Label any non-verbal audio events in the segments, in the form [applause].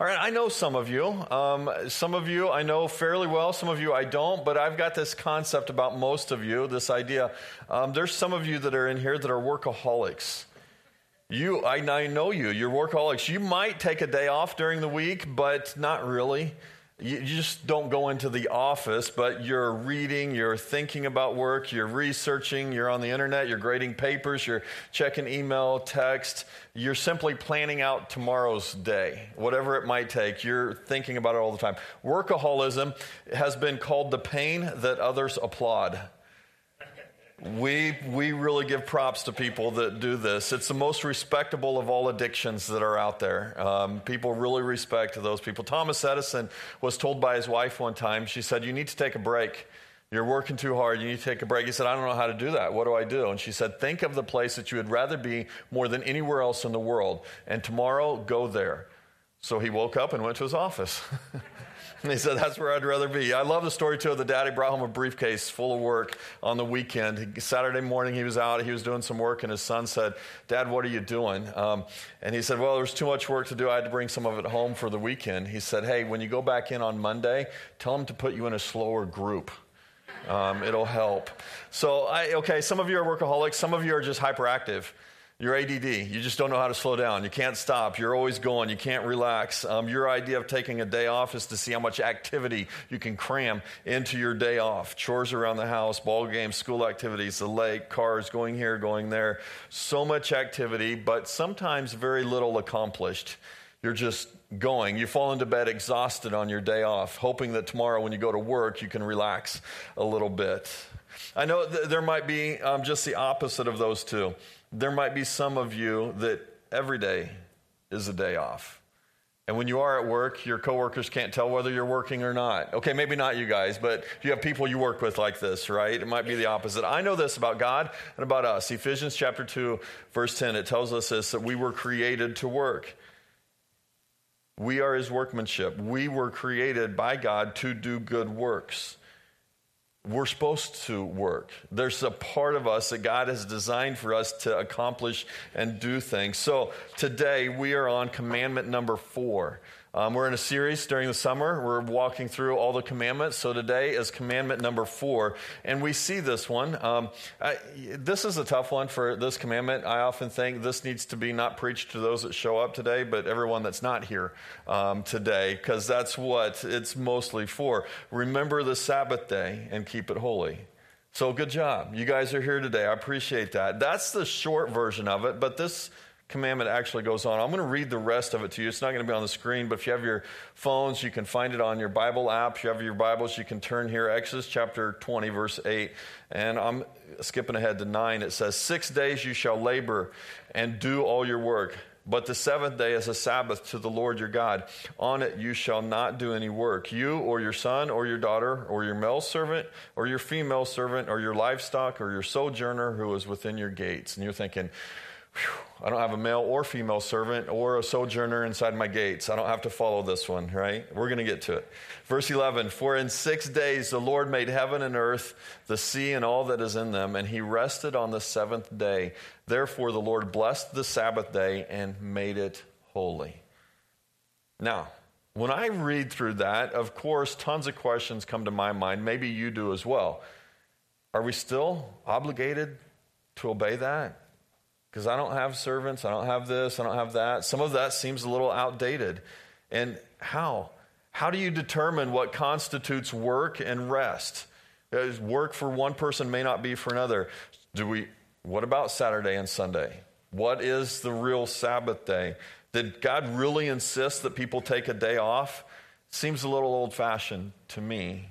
All right, I know some of you. Um, some of you I know fairly well, some of you I don't, but I've got this concept about most of you, this idea. Um, there's some of you that are in here that are workaholics. You, I, I know you, you're workaholics. You might take a day off during the week, but not really you just don't go into the office, but you're reading, you're thinking about work, you're researching, you're on the internet, you're grading papers, you're checking email, text, you're simply planning out tomorrow's day, whatever it might take. You're thinking about it all the time. Workaholism has been called the pain that others applaud. We, we really give props to people that do this. It's the most respectable of all addictions that are out there. Um, people really respect those people. Thomas Edison was told by his wife one time, she said, You need to take a break. You're working too hard. You need to take a break. He said, I don't know how to do that. What do I do? And she said, Think of the place that you would rather be more than anywhere else in the world. And tomorrow, go there. So he woke up and went to his office. [laughs] [laughs] And he said, That's where I'd rather be. I love the story too of the daddy brought home a briefcase full of work on the weekend. Saturday morning, he was out, he was doing some work, and his son said, Dad, what are you doing? Um, and he said, Well, there's too much work to do. I had to bring some of it home for the weekend. He said, Hey, when you go back in on Monday, tell him to put you in a slower group. Um, it'll help. So, I, okay, some of you are workaholics, some of you are just hyperactive. You're ADD. You just don't know how to slow down. You can't stop. You're always going. You can't relax. Um, your idea of taking a day off is to see how much activity you can cram into your day off. Chores around the house, ball games, school activities, the lake, cars, going here, going there. So much activity, but sometimes very little accomplished. You're just going. You fall into bed exhausted on your day off, hoping that tomorrow when you go to work, you can relax a little bit. I know th- there might be um, just the opposite of those two there might be some of you that every day is a day off. And when you are at work, your coworkers can't tell whether you're working or not. Okay, maybe not you guys, but you have people you work with like this, right? It might be the opposite. I know this about God and about us. Ephesians chapter 2, verse 10, it tells us this that we were created to work. We are his workmanship. We were created by God to do good works we're supposed to work. There's a part of us that God has designed for us to accomplish and do things. So today we are on commandment number four. Um, we're in a series during the summer. We're walking through all the commandments. So today is commandment number four. And we see this one. Um, I, this is a tough one for this commandment. I often think this needs to be not preached to those that show up today, but everyone that's not here um, today, because that's what it's mostly for. Remember the Sabbath day and keep it holy. So good job. You guys are here today. I appreciate that. That's the short version of it, but this commandment actually goes on. I'm going to read the rest of it to you. It's not going to be on the screen, but if you have your phones, you can find it on your Bible app. If you have your Bibles, you can turn here. Exodus chapter 20, verse 8. And I'm skipping ahead to 9. It says, Six days you shall labor and do all your work. But the seventh day is a Sabbath to the Lord your God. On it you shall not do any work, you or your son or your daughter or your male servant or your female servant or your livestock or your sojourner who is within your gates. And you're thinking, I don't have a male or female servant or a sojourner inside my gates. I don't have to follow this one, right? We're going to get to it. Verse 11 For in six days the Lord made heaven and earth, the sea and all that is in them, and he rested on the seventh day. Therefore the Lord blessed the Sabbath day and made it holy. Now, when I read through that, of course, tons of questions come to my mind. Maybe you do as well. Are we still obligated to obey that? Because I don't have servants, I don't have this, I don't have that. Some of that seems a little outdated. And how? How do you determine what constitutes work and rest? Work for one person may not be for another. Do we what about Saturday and Sunday? What is the real Sabbath day? Did God really insist that people take a day off? Seems a little old fashioned to me.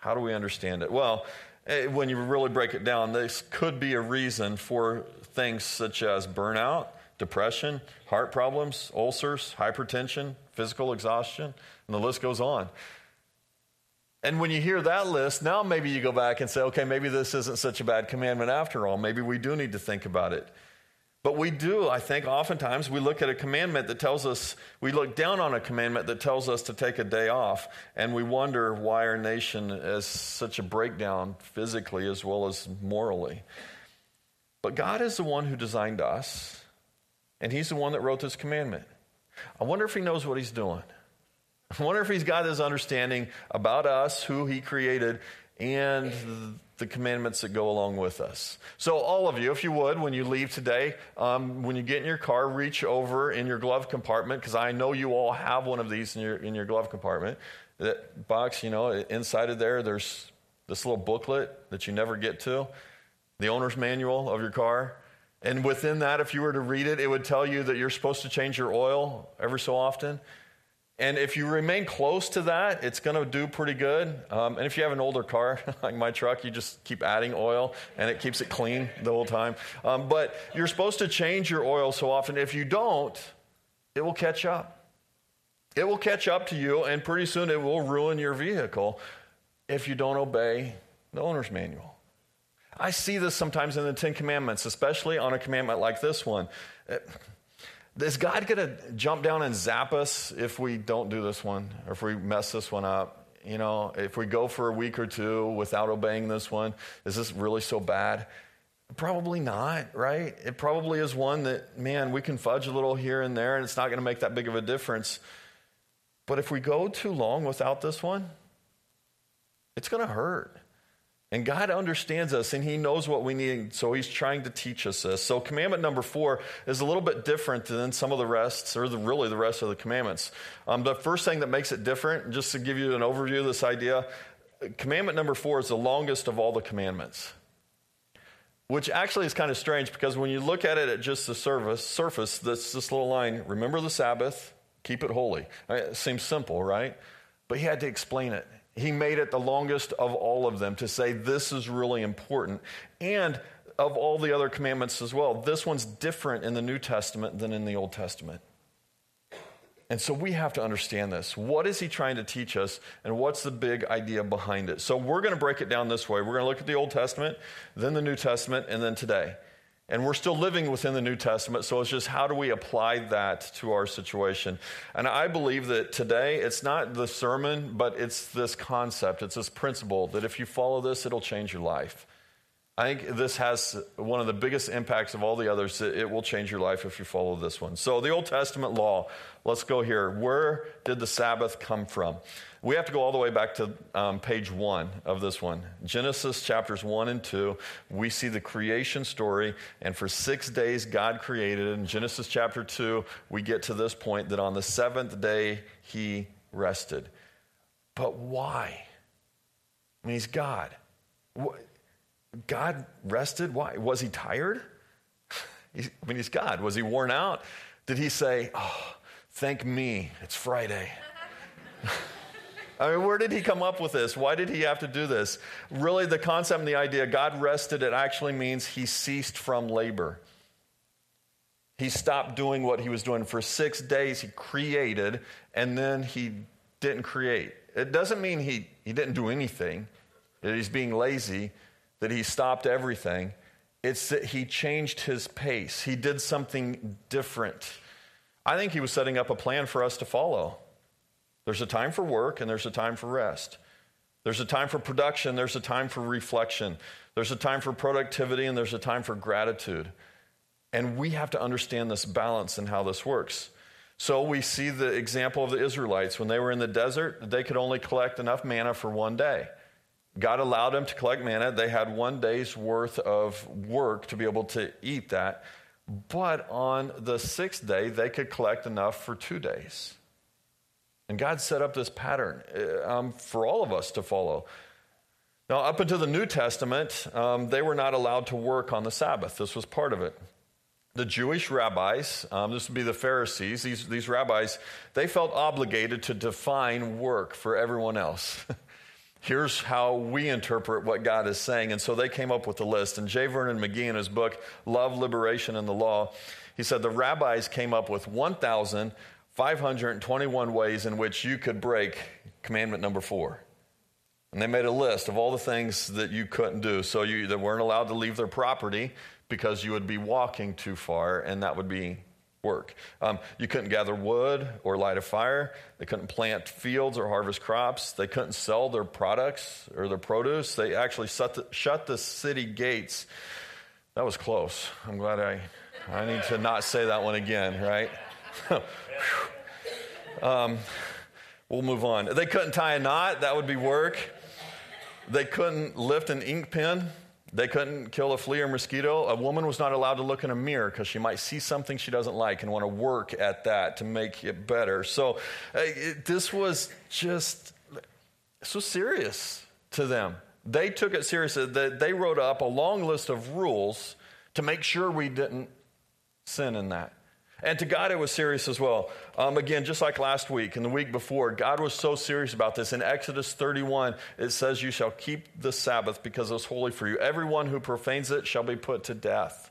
How do we understand it? Well, Eh, when you really break it down, this could be a reason for things such as burnout, depression, heart problems, ulcers, hypertension, physical exhaustion, and the list goes on. And when you hear that list, now maybe you go back and say, okay, maybe this isn't such a bad commandment after all. Maybe we do need to think about it. But we do, I think, oftentimes we look at a commandment that tells us, we look down on a commandment that tells us to take a day off, and we wonder why our nation is such a breakdown physically as well as morally. But God is the one who designed us, and He's the one that wrote this commandment. I wonder if He knows what He's doing. I wonder if he's got his understanding about us, who he created, and the commandments that go along with us. So, all of you, if you would, when you leave today, um, when you get in your car, reach over in your glove compartment, because I know you all have one of these in your, in your glove compartment. That box, you know, inside of there, there's this little booklet that you never get to, the owner's manual of your car. And within that, if you were to read it, it would tell you that you're supposed to change your oil every so often. And if you remain close to that, it's going to do pretty good. Um, and if you have an older car, [laughs] like my truck, you just keep adding oil and it keeps it clean the whole time. Um, but you're supposed to change your oil so often. If you don't, it will catch up. It will catch up to you, and pretty soon it will ruin your vehicle if you don't obey the owner's manual. I see this sometimes in the Ten Commandments, especially on a commandment like this one. Uh, is God going to jump down and zap us if we don't do this one, or if we mess this one up? You know, if we go for a week or two without obeying this one, is this really so bad? Probably not, right? It probably is one that, man, we can fudge a little here and there, and it's not going to make that big of a difference. But if we go too long without this one, it's going to hurt. And God understands us and He knows what we need, so He's trying to teach us this. So, commandment number four is a little bit different than some of the rest, or the, really the rest of the commandments. Um, the first thing that makes it different, just to give you an overview of this idea, commandment number four is the longest of all the commandments. Which actually is kind of strange because when you look at it at just the surface, surface this, this little line, remember the Sabbath, keep it holy. It seems simple, right? But he had to explain it he made it the longest of all of them to say this is really important. And of all the other commandments as well, this one's different in the New Testament than in the Old Testament. And so we have to understand this. What is he trying to teach us, and what's the big idea behind it? So we're going to break it down this way. We're going to look at the Old Testament, then the New Testament, and then today. And we're still living within the New Testament, so it's just how do we apply that to our situation? And I believe that today it's not the sermon, but it's this concept, it's this principle that if you follow this, it'll change your life. I think this has one of the biggest impacts of all the others. It will change your life if you follow this one. So, the Old Testament law, let's go here. Where did the Sabbath come from? We have to go all the way back to um, page one of this one. Genesis chapters one and two, we see the creation story, and for six days God created. In Genesis chapter two, we get to this point that on the seventh day he rested. But why? I mean, he's God. What? God rested? Why? Was he tired? [laughs] I mean, he's God. Was he worn out? Did he say, Oh, thank me, it's Friday? [laughs] I mean, where did he come up with this? Why did he have to do this? Really, the concept and the idea God rested, it actually means he ceased from labor. He stopped doing what he was doing. For six days, he created, and then he didn't create. It doesn't mean he, he didn't do anything, he's being lazy that he stopped everything. It's that he changed his pace. He did something different. I think he was setting up a plan for us to follow. There's a time for work and there's a time for rest. There's a time for production, there's a time for reflection. There's a time for productivity and there's a time for gratitude. And we have to understand this balance and how this works. So we see the example of the Israelites. When they were in the desert, they could only collect enough manna for one day. God allowed them to collect manna. They had one day's worth of work to be able to eat that. But on the sixth day, they could collect enough for two days. And God set up this pattern uh, um, for all of us to follow. Now, up until the New Testament, um, they were not allowed to work on the Sabbath. This was part of it. The Jewish rabbis, um, this would be the Pharisees, these, these rabbis, they felt obligated to define work for everyone else. [laughs] here's how we interpret what God is saying. And so they came up with a list. And J. Vernon McGee, in his book, Love, Liberation, and the Law, he said the rabbis came up with 1,521 ways in which you could break commandment number four. And they made a list of all the things that you couldn't do. So you that weren't allowed to leave their property because you would be walking too far, and that would be work. Um, you couldn't gather wood or light a fire. They couldn't plant fields or harvest crops. They couldn't sell their products or their produce. They actually shut the, shut the city gates. That was close. I'm glad I, I need to not say that one again, right? [laughs] um, We'll move on. They couldn't tie a knot, that would be work. They couldn't lift an ink pen. They couldn't kill a flea or mosquito. A woman was not allowed to look in a mirror because she might see something she doesn't like and want to work at that to make it better. So uh, it, this was just so serious to them. They took it seriously. They wrote up a long list of rules to make sure we didn't sin in that. And to God, it was serious as well. Um, again, just like last week and the week before, God was so serious about this. In Exodus 31, it says, You shall keep the Sabbath because it is holy for you. Everyone who profanes it shall be put to death.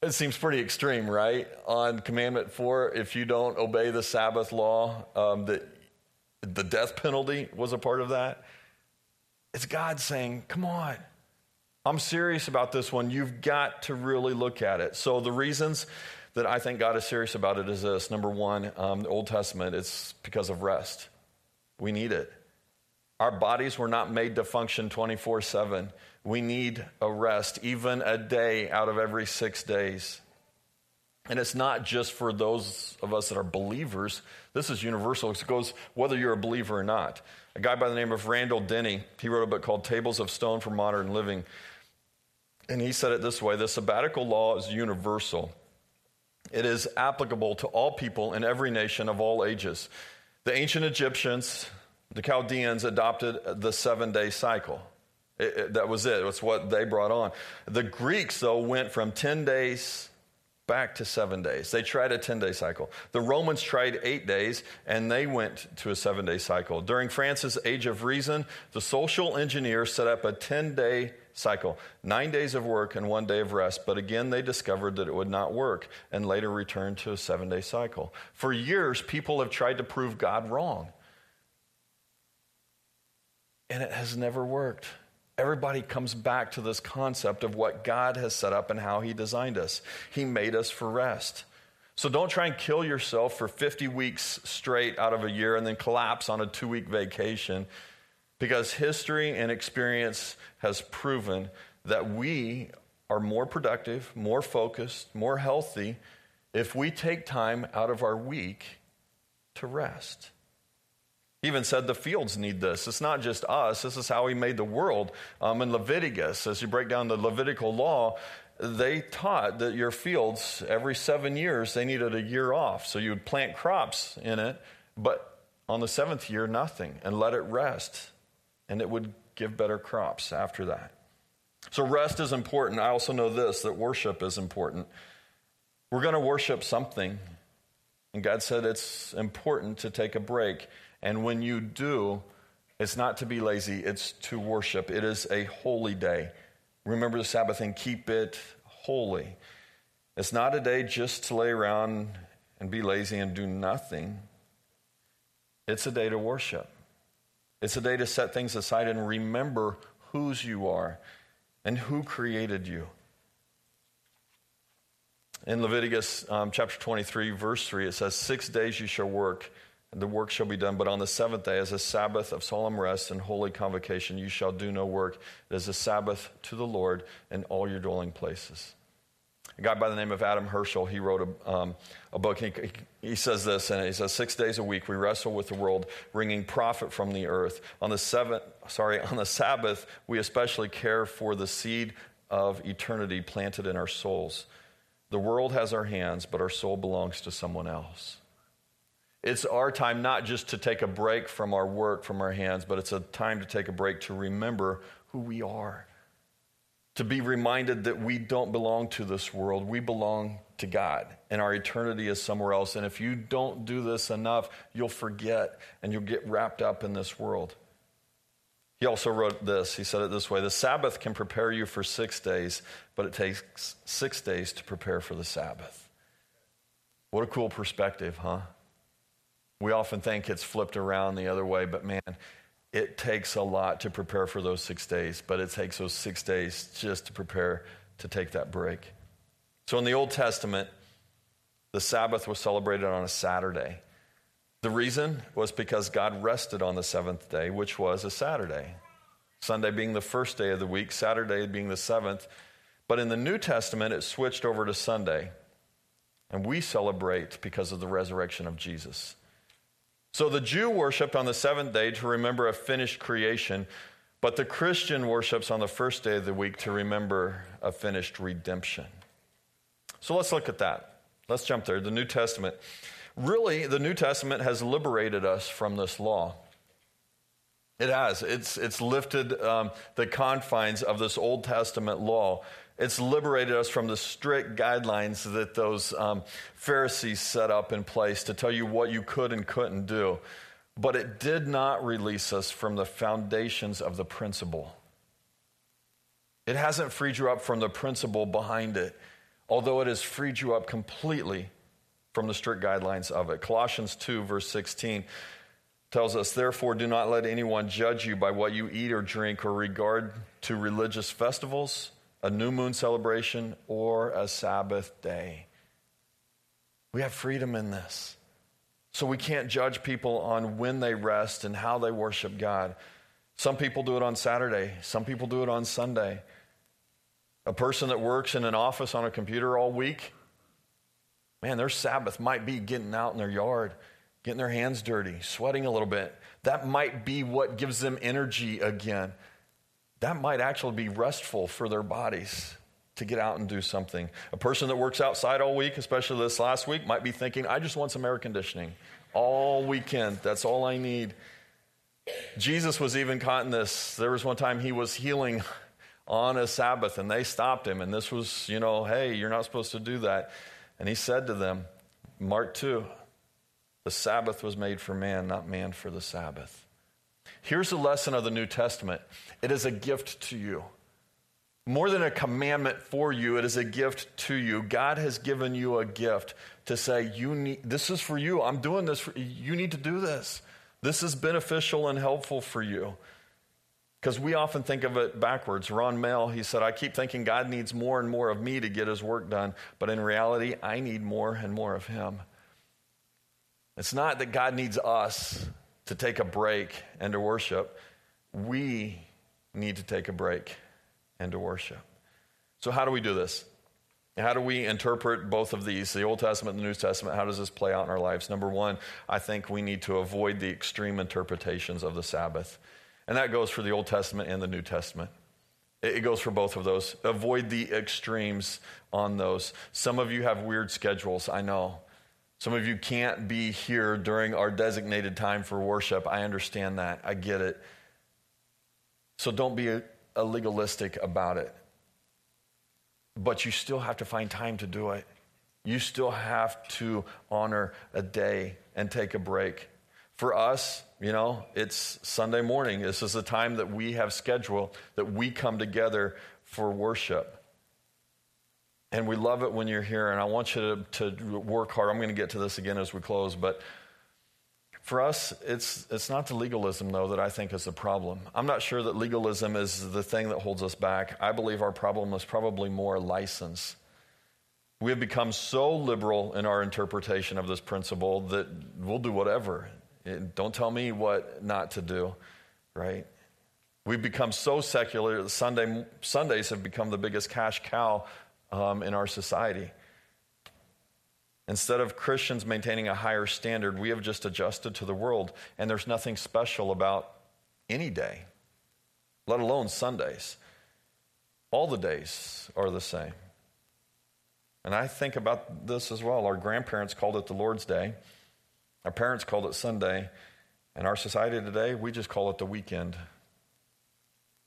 It seems pretty extreme, right? On Commandment 4, if you don't obey the Sabbath law, um, that the death penalty was a part of that. It's God saying, Come on. I'm serious about this one. You've got to really look at it. So, the reasons that I think God is serious about it is this number one, um, the Old Testament, it's because of rest. We need it. Our bodies were not made to function 24 7. We need a rest, even a day out of every six days. And it's not just for those of us that are believers. This is universal. It goes whether you're a believer or not. A guy by the name of Randall Denny, he wrote a book called Tables of Stone for Modern Living. And he said it this way the sabbatical law is universal, it is applicable to all people in every nation of all ages. The ancient Egyptians, the Chaldeans adopted the seven day cycle. It, it, that was it. That's what they brought on. The Greeks, though, went from 10 days back to seven days. They tried a 10 day cycle. The Romans tried eight days, and they went to a seven day cycle. During France's Age of Reason, the social engineers set up a 10 day cycle nine days of work and one day of rest. But again, they discovered that it would not work and later returned to a seven day cycle. For years, people have tried to prove God wrong, and it has never worked. Everybody comes back to this concept of what God has set up and how He designed us. He made us for rest. So don't try and kill yourself for 50 weeks straight out of a year and then collapse on a two week vacation because history and experience has proven that we are more productive, more focused, more healthy if we take time out of our week to rest. He even said the fields need this. It's not just us, this is how he made the world. Um, in Leviticus, as you break down the Levitical law, they taught that your fields, every seven years, they needed a year off. So you would plant crops in it, but on the seventh year, nothing, and let it rest and it would give better crops after that. So, rest is important. I also know this that worship is important. We're going to worship something, and God said it's important to take a break. And when you do, it's not to be lazy, it's to worship. It is a holy day. Remember the Sabbath and keep it holy. It's not a day just to lay around and be lazy and do nothing, it's a day to worship. It's a day to set things aside and remember whose you are and who created you. In Leviticus um, chapter 23, verse 3, it says, Six days you shall work, the work shall be done. But on the seventh day, as a Sabbath of solemn rest and holy convocation, you shall do no work. It is a Sabbath to the Lord in all your dwelling places a guy by the name of Adam Herschel, he wrote a, um, a book. He, he, says this, and he says, Six days a week we wrestle with the world, bringing profit from the earth. On the seventh, sorry, on the Sabbath, we especially care for the seed of eternity planted in our souls. The world has our hands, but our soul belongs to someone else. It's our time not just to take a break from our work, from our hands, but it's a time to take a break to remember who we are to be reminded that we don't belong to this world. We belong to God, and our eternity is somewhere else. And if you don't do this enough, you'll forget and you'll get wrapped up in this world. He also wrote this. He said it this way The Sabbath can prepare you for six days, but it takes six days to prepare for the Sabbath. What a cool perspective, huh? We often think it's flipped around the other way, but man, it takes a lot to prepare for those six days, but it takes those six days just to prepare to take that break. So in the Old Testament, the Sabbath was celebrated on a Saturday. The reason was because God rested on the seventh day, which was a Saturday. Sunday being the first day of the week, Saturday being the seventh. But in the New Testament, it switched over to Sunday. And we celebrate because of the resurrection of Jesus. So the Jew worshiped on the seventh day to remember a finished creation, but the Christian worships on the first day of the week to remember a finished redemption. So let's look at that. Let's jump there. The New Testament. Really, the New Testament has liberated us from this law. It has. It's, it's lifted um, the confines of this Old Testament law. It's liberated us from the strict guidelines that those um, Pharisees set up in place to tell you what you could and couldn't do. But it did not release us from the foundations of the principle. It hasn't freed you up from the principle behind it, although it has freed you up completely from the strict guidelines of it. Colossians 2, verse 16 tells us, Therefore, do not let anyone judge you by what you eat or drink or regard to religious festivals, a new moon celebration, or a Sabbath day. We have freedom in this. So we can't judge people on when they rest and how they worship God. Some people do it on Saturday, some people do it on Sunday. A person that works in an office on a computer all week, man, their Sabbath might be getting out in their yard getting their hands dirty, sweating a little bit. That might be what gives them energy again. That might actually be restful for their bodies to get out and do something. A person that works outside all week, especially this last week, might be thinking, I just want some air conditioning all weekend. That's all I need. Jesus was even caught in this. There was one time he was healing on a Sabbath and they stopped him. And this was, you know, hey, you're not supposed to do that. And he said to them, Mark 2, the Sabbath was made for man, not man for the Sabbath. Here's the lesson of the New Testament it is a gift to you. More than a commandment for you, it is a gift to you. God has given you a gift to say, you need, This is for you. I'm doing this. For, you need to do this. This is beneficial and helpful for you. Because we often think of it backwards. Ron Mehl, he said, I keep thinking God needs more and more of me to get his work done, but in reality, I need more and more of him. It's not that God needs us to take a break and to worship. We need to take a break and to worship. So, how do we do this? How do we interpret both of these, the Old Testament and the New Testament? How does this play out in our lives? Number one, I think we need to avoid the extreme interpretations of the Sabbath. And that goes for the Old Testament and the New Testament. It goes for both of those. Avoid the extremes on those. Some of you have weird schedules, I know. Some of you can't be here during our designated time for worship. I understand that. I get it. So don't be a, a legalistic about it. But you still have to find time to do it. You still have to honor a day and take a break. For us, you know, it's Sunday morning. This is the time that we have scheduled that we come together for worship. And we love it when you're here, and I want you to, to work hard. I'm going to get to this again as we close, but for us, it's, it's not the legalism, though, that I think is the problem. I'm not sure that legalism is the thing that holds us back. I believe our problem is probably more license. We have become so liberal in our interpretation of this principle that we'll do whatever. Don't tell me what not to do, right? We've become so secular. Sunday, Sundays have become the biggest cash cow um, in our society. Instead of Christians maintaining a higher standard, we have just adjusted to the world, and there's nothing special about any day, let alone Sundays. All the days are the same. And I think about this as well. Our grandparents called it the Lord's Day, our parents called it Sunday, and our society today, we just call it the weekend.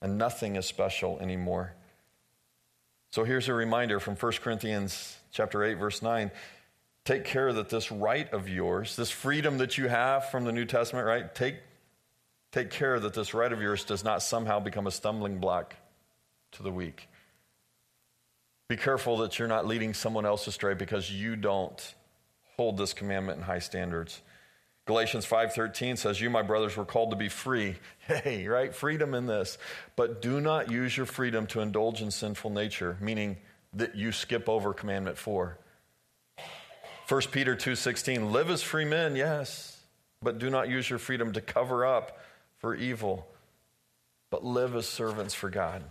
And nothing is special anymore. So here's a reminder from 1 Corinthians chapter 8 verse 9. Take care that this right of yours, this freedom that you have from the New Testament, right? Take take care that this right of yours does not somehow become a stumbling block to the weak. Be careful that you're not leading someone else astray because you don't hold this commandment in high standards. Galatians 5:13 says, "You my brothers were called to be free." [laughs] Hey, right? Freedom in this. But do not use your freedom to indulge in sinful nature, meaning that you skip over commandment 4. 1 Peter 2:16, "Live as free men, yes, but do not use your freedom to cover up for evil, but live as servants for God."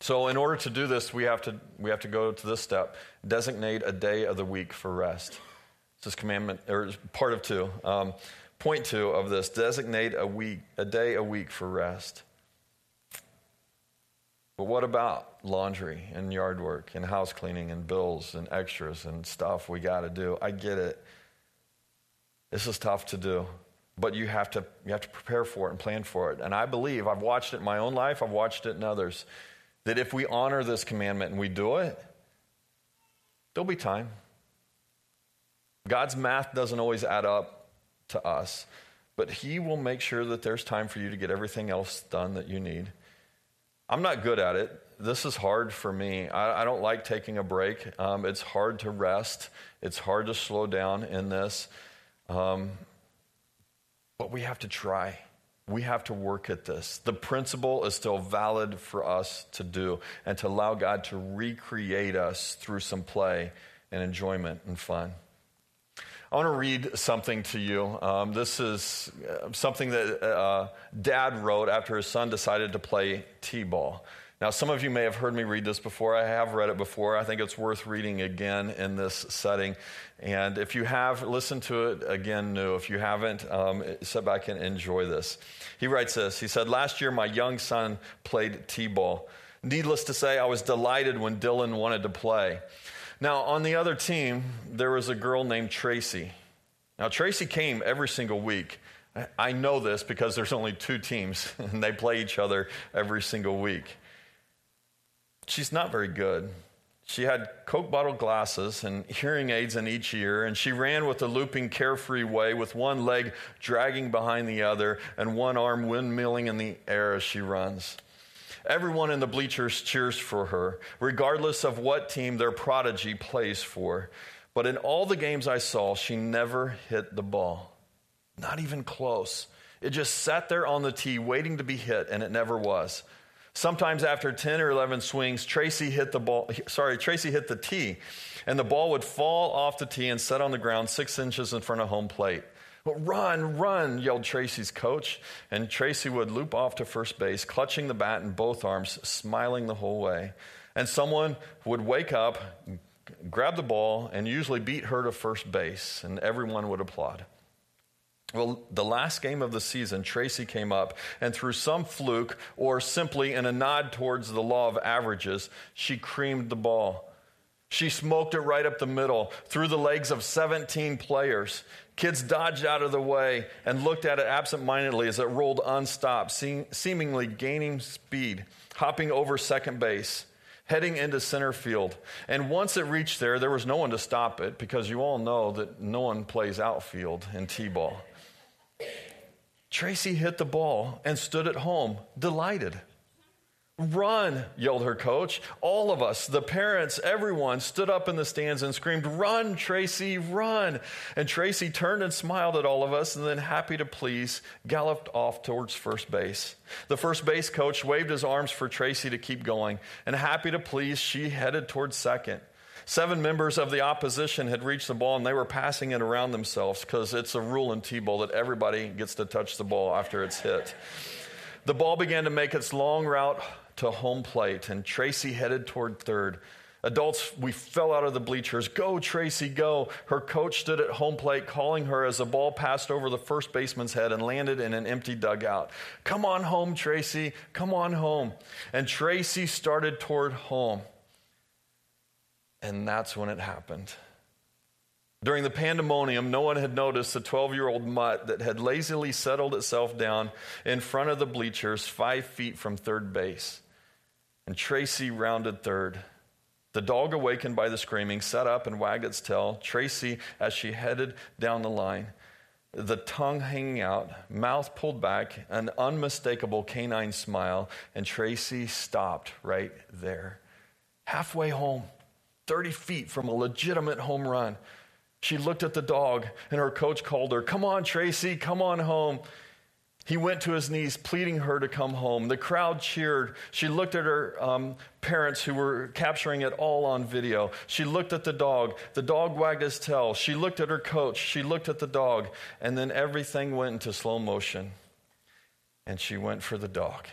So in order to do this, we have to we have to go to this step, designate a day of the week for rest. This is commandment, or part of two. Um, point two of this designate a week, a day a week for rest. But what about laundry and yard work and house cleaning and bills and extras and stuff we got to do? I get it. This is tough to do, but you have to you have to prepare for it and plan for it. And I believe I've watched it in my own life, I've watched it in others, that if we honor this commandment and we do it, there'll be time. God's math doesn't always add up to us, but He will make sure that there's time for you to get everything else done that you need. I'm not good at it. This is hard for me. I, I don't like taking a break. Um, it's hard to rest, it's hard to slow down in this. Um, but we have to try. We have to work at this. The principle is still valid for us to do and to allow God to recreate us through some play and enjoyment and fun. I want to read something to you. Um, this is uh, something that uh, dad wrote after his son decided to play t ball. Now, some of you may have heard me read this before. I have read it before. I think it's worth reading again in this setting. And if you have, listen to it again new. If you haven't, um, sit back and enjoy this. He writes this He said, Last year, my young son played t ball. Needless to say, I was delighted when Dylan wanted to play. Now, on the other team, there was a girl named Tracy. Now, Tracy came every single week. I know this because there's only two teams [laughs] and they play each other every single week. She's not very good. She had Coke bottle glasses and hearing aids in each ear, and she ran with a looping, carefree way with one leg dragging behind the other and one arm windmilling in the air as she runs. Everyone in the bleachers cheers for her, regardless of what team their prodigy plays for. But in all the games I saw, she never hit the ball. Not even close. It just sat there on the tee waiting to be hit, and it never was. Sometimes after 10 or 11 swings, Tracy hit the ball, sorry, Tracy hit the tee, and the ball would fall off the tee and set on the ground six inches in front of home plate. But run, run, yelled Tracy's coach. And Tracy would loop off to first base, clutching the bat in both arms, smiling the whole way. And someone would wake up, grab the ball, and usually beat her to first base, and everyone would applaud. Well, the last game of the season, Tracy came up, and through some fluke or simply in a nod towards the law of averages, she creamed the ball. She smoked it right up the middle through the legs of 17 players. Kids dodged out of the way and looked at it absentmindedly as it rolled unstopped, seemingly gaining speed, hopping over second base, heading into center field. And once it reached there, there was no one to stop it because you all know that no one plays outfield in T ball. Tracy hit the ball and stood at home, delighted. Run, yelled her coach. All of us, the parents, everyone stood up in the stands and screamed, Run, Tracy, run. And Tracy turned and smiled at all of us and then, happy to please, galloped off towards first base. The first base coach waved his arms for Tracy to keep going, and happy to please, she headed towards second. Seven members of the opposition had reached the ball and they were passing it around themselves because it's a rule in T ball that everybody gets to touch the ball after it's hit. The ball began to make its long route to home plate, and Tracy headed toward third. Adults, we fell out of the bleachers. Go, Tracy, go. Her coach stood at home plate, calling her as the ball passed over the first baseman's head and landed in an empty dugout. Come on home, Tracy. Come on home. And Tracy started toward home. And that's when it happened. During the pandemonium, no one had noticed the 12 year old mutt that had lazily settled itself down in front of the bleachers, five feet from third base and Tracy rounded third. The dog, awakened by the screaming, sat up and wagged its tail. Tracy, as she headed down the line, the tongue hanging out, mouth pulled back, an unmistakable canine smile, and Tracy stopped right there. Halfway home, 30 feet from a legitimate home run. She looked at the dog, and her coach called her, Come on, Tracy, come on home. He went to his knees, pleading her to come home. The crowd cheered. She looked at her um, parents who were capturing it all on video. She looked at the dog. The dog wagged his tail. She looked at her coach. She looked at the dog. And then everything went into slow motion. And she went for the dog.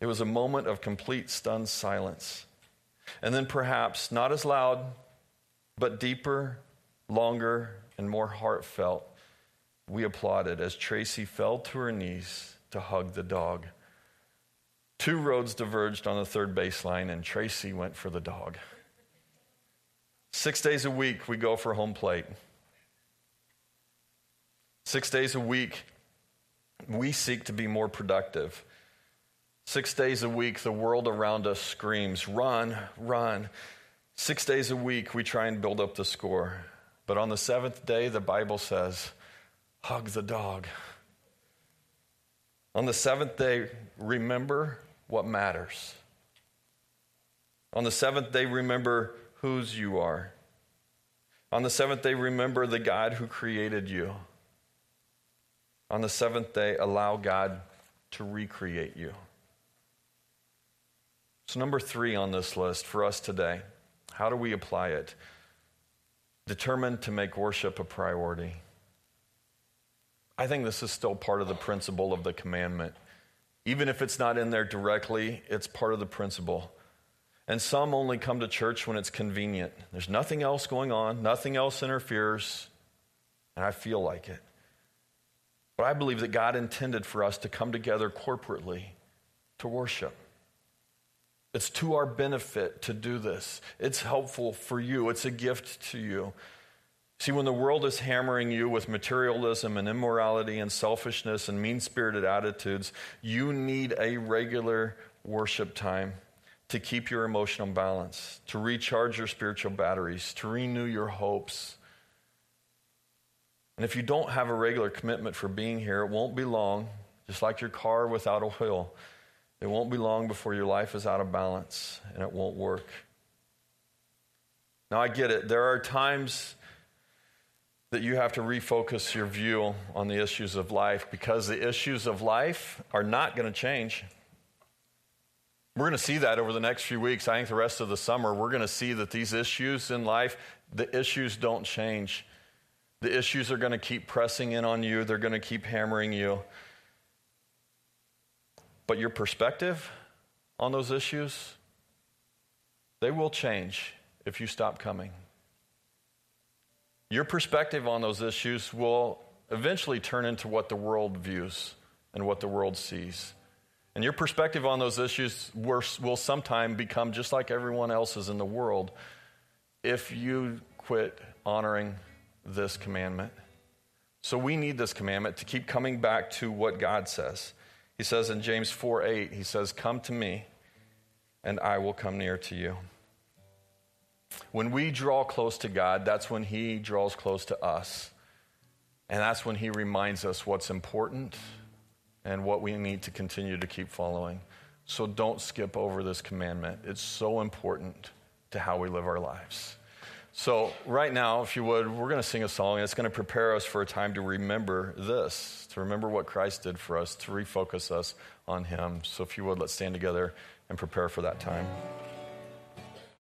It was a moment of complete stunned silence. And then perhaps, not as loud, but deeper longer and more heartfelt, we applauded as Tracy fell to her knees to hug the dog. Two roads diverged on the third baseline, and Tracy went for the dog. Six days a week, we go for home plate. Six days a week, we seek to be more productive. Six days a week, the world around us screams, run, run. Six days a week, we try and build up the score. But on the seventh day, the Bible says, hug the dog. On the seventh day, remember what matters. On the seventh day, remember whose you are. On the seventh day, remember the God who created you. On the seventh day, allow God to recreate you. So, number three on this list for us today how do we apply it? Determined to make worship a priority. I think this is still part of the principle of the commandment. Even if it's not in there directly, it's part of the principle. And some only come to church when it's convenient. There's nothing else going on, nothing else interferes, and I feel like it. But I believe that God intended for us to come together corporately to worship. It's to our benefit to do this. It's helpful for you, it's a gift to you. See, when the world is hammering you with materialism and immorality and selfishness and mean spirited attitudes, you need a regular worship time to keep your emotional balance, to recharge your spiritual batteries, to renew your hopes. And if you don't have a regular commitment for being here, it won't be long, just like your car without oil. It won't be long before your life is out of balance and it won't work. Now, I get it. There are times that you have to refocus your view on the issues of life because the issues of life are not going to change. We're going to see that over the next few weeks. I think the rest of the summer, we're going to see that these issues in life, the issues don't change. The issues are going to keep pressing in on you, they're going to keep hammering you. But your perspective on those issues, they will change if you stop coming. Your perspective on those issues will eventually turn into what the world views and what the world sees. And your perspective on those issues will sometime become just like everyone else's in the world if you quit honoring this commandment. So we need this commandment to keep coming back to what God says. He says in James 4 8, he says, Come to me, and I will come near to you. When we draw close to God, that's when He draws close to us. And that's when He reminds us what's important and what we need to continue to keep following. So don't skip over this commandment. It's so important to how we live our lives. So, right now, if you would, we're going to sing a song, and it's going to prepare us for a time to remember this, to remember what Christ did for us, to refocus us on Him. So, if you would, let's stand together and prepare for that time.